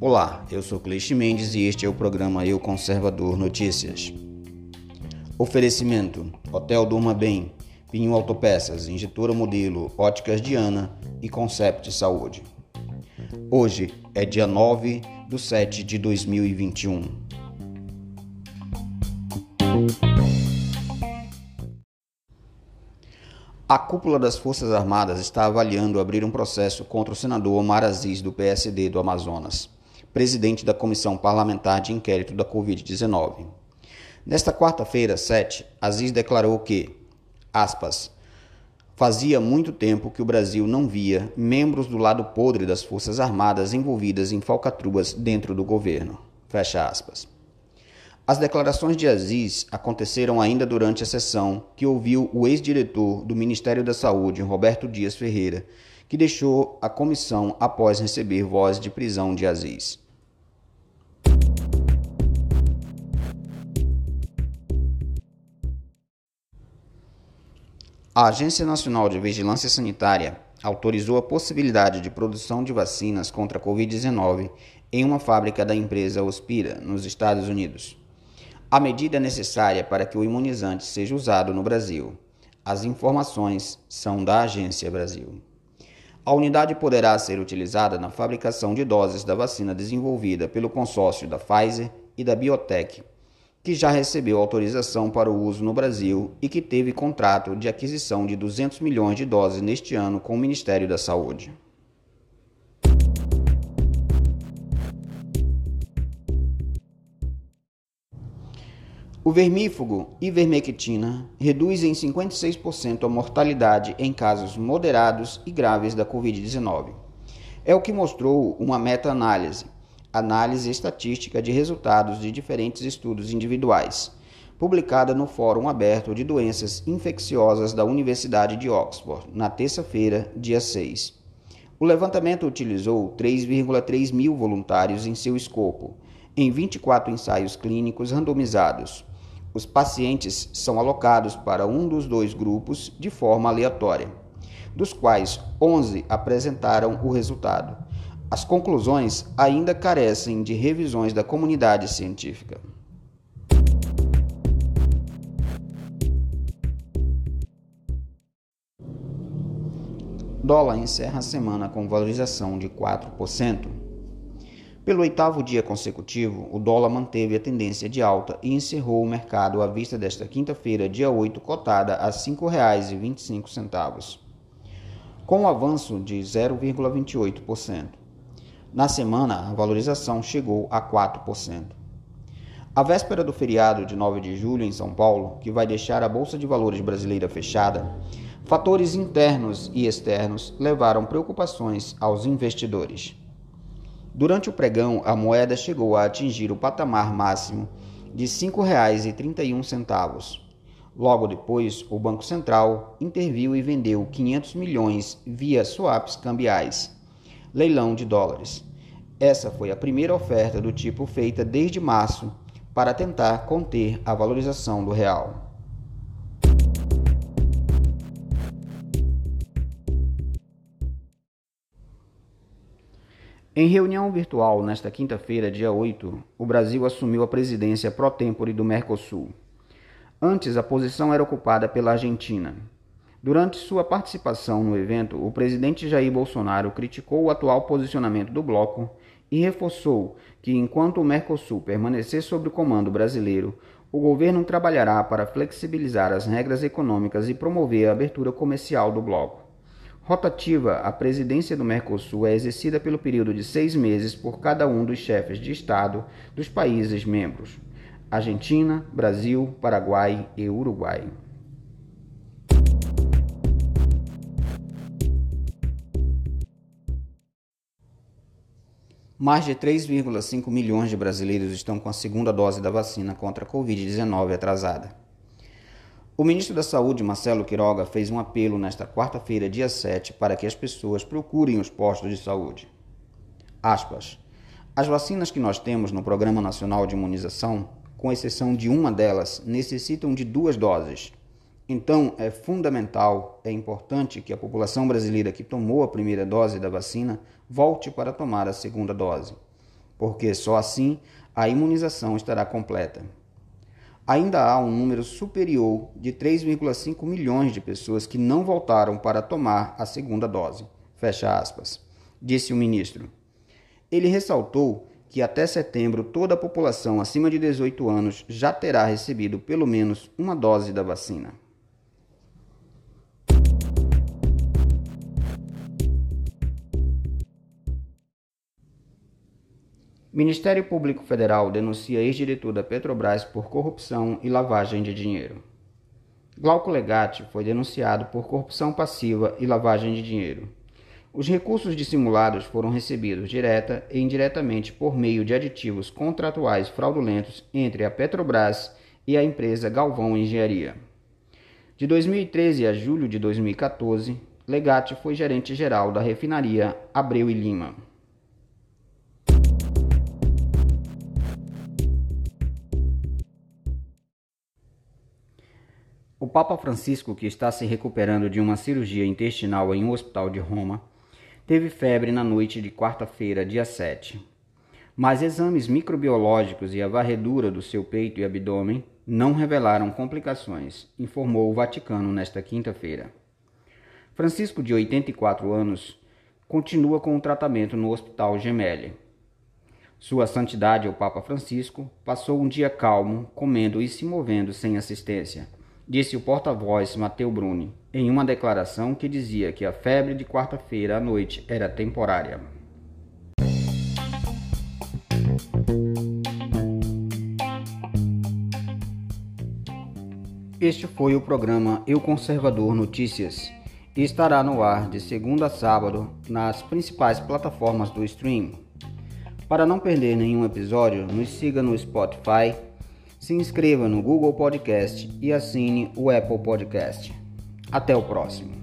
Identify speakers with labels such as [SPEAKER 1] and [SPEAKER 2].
[SPEAKER 1] Olá, eu sou Cleixe Mendes e este é o programa Eu Conservador Notícias. Oferecimento: Hotel Durma Bem, Pinho Autopeças, Injetora Modelo, Óticas Diana e Concept Saúde. Hoje é dia 9 de 7 de 2021. A cúpula das Forças Armadas está avaliando abrir um processo contra o senador Omar Aziz do PSD do Amazonas presidente da Comissão Parlamentar de Inquérito da Covid-19. Nesta quarta-feira, 7, Aziz declarou que, aspas, fazia muito tempo que o Brasil não via membros do lado podre das Forças Armadas envolvidas em falcatruas dentro do governo. Fecha aspas. As declarações de Aziz aconteceram ainda durante a sessão que ouviu o ex-diretor do Ministério da Saúde, Roberto Dias Ferreira, que deixou a comissão após receber voz de prisão de Aziz. A Agência Nacional de Vigilância Sanitária autorizou a possibilidade de produção de vacinas contra a Covid-19 em uma fábrica da empresa Ospira, nos Estados Unidos. A medida necessária para que o imunizante seja usado no Brasil. As informações são da Agência Brasil. A unidade poderá ser utilizada na fabricação de doses da vacina desenvolvida pelo consórcio da Pfizer e da Biotech, que já recebeu autorização para o uso no Brasil e que teve contrato de aquisição de 200 milhões de doses neste ano com o Ministério da Saúde. O vermífugo ivermectina reduz em 56% a mortalidade em casos moderados e graves da Covid-19. É o que mostrou uma meta-análise, análise estatística de resultados de diferentes estudos individuais, publicada no Fórum Aberto de Doenças Infecciosas da Universidade de Oxford, na terça-feira, dia 6. O levantamento utilizou 3,3 mil voluntários em seu escopo, em 24 ensaios clínicos randomizados os pacientes são alocados para um dos dois grupos de forma aleatória, dos quais 11 apresentaram o resultado. As conclusões ainda carecem de revisões da comunidade científica. Dólar encerra a semana com valorização de 4%. Pelo oitavo dia consecutivo, o dólar manteve a tendência de alta e encerrou o mercado à vista desta quinta-feira, dia 8, cotada a R$ 5,25, com um avanço de 0,28%. Na semana, a valorização chegou a 4%. A véspera do feriado de 9 de julho em São Paulo, que vai deixar a Bolsa de Valores brasileira fechada, fatores internos e externos levaram preocupações aos investidores. Durante o pregão, a moeda chegou a atingir o patamar máximo de R$ 5,31. Logo depois, o Banco Central interviu e vendeu 500 milhões via swaps cambiais, leilão de dólares. Essa foi a primeira oferta do tipo feita desde março para tentar conter a valorização do real. Em reunião virtual nesta quinta-feira, dia 8, o Brasil assumiu a presidência pró tempore do Mercosul. Antes, a posição era ocupada pela Argentina. Durante sua participação no evento, o presidente Jair Bolsonaro criticou o atual posicionamento do bloco e reforçou que, enquanto o Mercosul permanecer sob o comando brasileiro, o governo trabalhará para flexibilizar as regras econômicas e promover a abertura comercial do bloco. Rotativa, a presidência do Mercosul é exercida pelo período de seis meses por cada um dos chefes de Estado dos países membros: Argentina, Brasil, Paraguai e Uruguai. Mais de 3,5 milhões de brasileiros estão com a segunda dose da vacina contra a Covid-19 atrasada. O ministro da Saúde, Marcelo Quiroga, fez um apelo nesta quarta-feira, dia 7, para que as pessoas procurem os postos de saúde. Aspas. As vacinas que nós temos no Programa Nacional de Imunização, com exceção de uma delas, necessitam de duas doses. Então, é fundamental, é importante que a população brasileira que tomou a primeira dose da vacina volte para tomar a segunda dose, porque só assim a imunização estará completa. Ainda há um número superior de 3,5 milhões de pessoas que não voltaram para tomar a segunda dose. Fecha aspas. Disse o ministro. Ele ressaltou que até setembro toda a população acima de 18 anos já terá recebido pelo menos uma dose da vacina. Ministério Público Federal denuncia ex-diretor da Petrobras por corrupção e lavagem de dinheiro. Glauco Legatti foi denunciado por corrupção passiva e lavagem de dinheiro. Os recursos dissimulados foram recebidos direta e indiretamente por meio de aditivos contratuais fraudulentos entre a Petrobras e a empresa Galvão Engenharia. De 2013 a julho de 2014, Legatti foi gerente-geral da refinaria Abreu e Lima. O Papa Francisco, que está se recuperando de uma cirurgia intestinal em um hospital de Roma, teve febre na noite de quarta-feira, dia 7. Mas exames microbiológicos e a varredura do seu peito e abdômen não revelaram complicações, informou o Vaticano nesta quinta-feira. Francisco, de 84 anos, continua com o tratamento no Hospital Gemelli. Sua Santidade, o Papa Francisco, passou um dia calmo, comendo e se movendo sem assistência disse o porta-voz Mateu Bruni, em uma declaração que dizia que a febre de quarta-feira à noite era temporária. Este foi o programa Eu Conservador Notícias e estará no ar de segunda a sábado nas principais plataformas do stream. Para não perder nenhum episódio, nos siga no Spotify se inscreva no Google Podcast e assine o Apple Podcast. Até o próximo.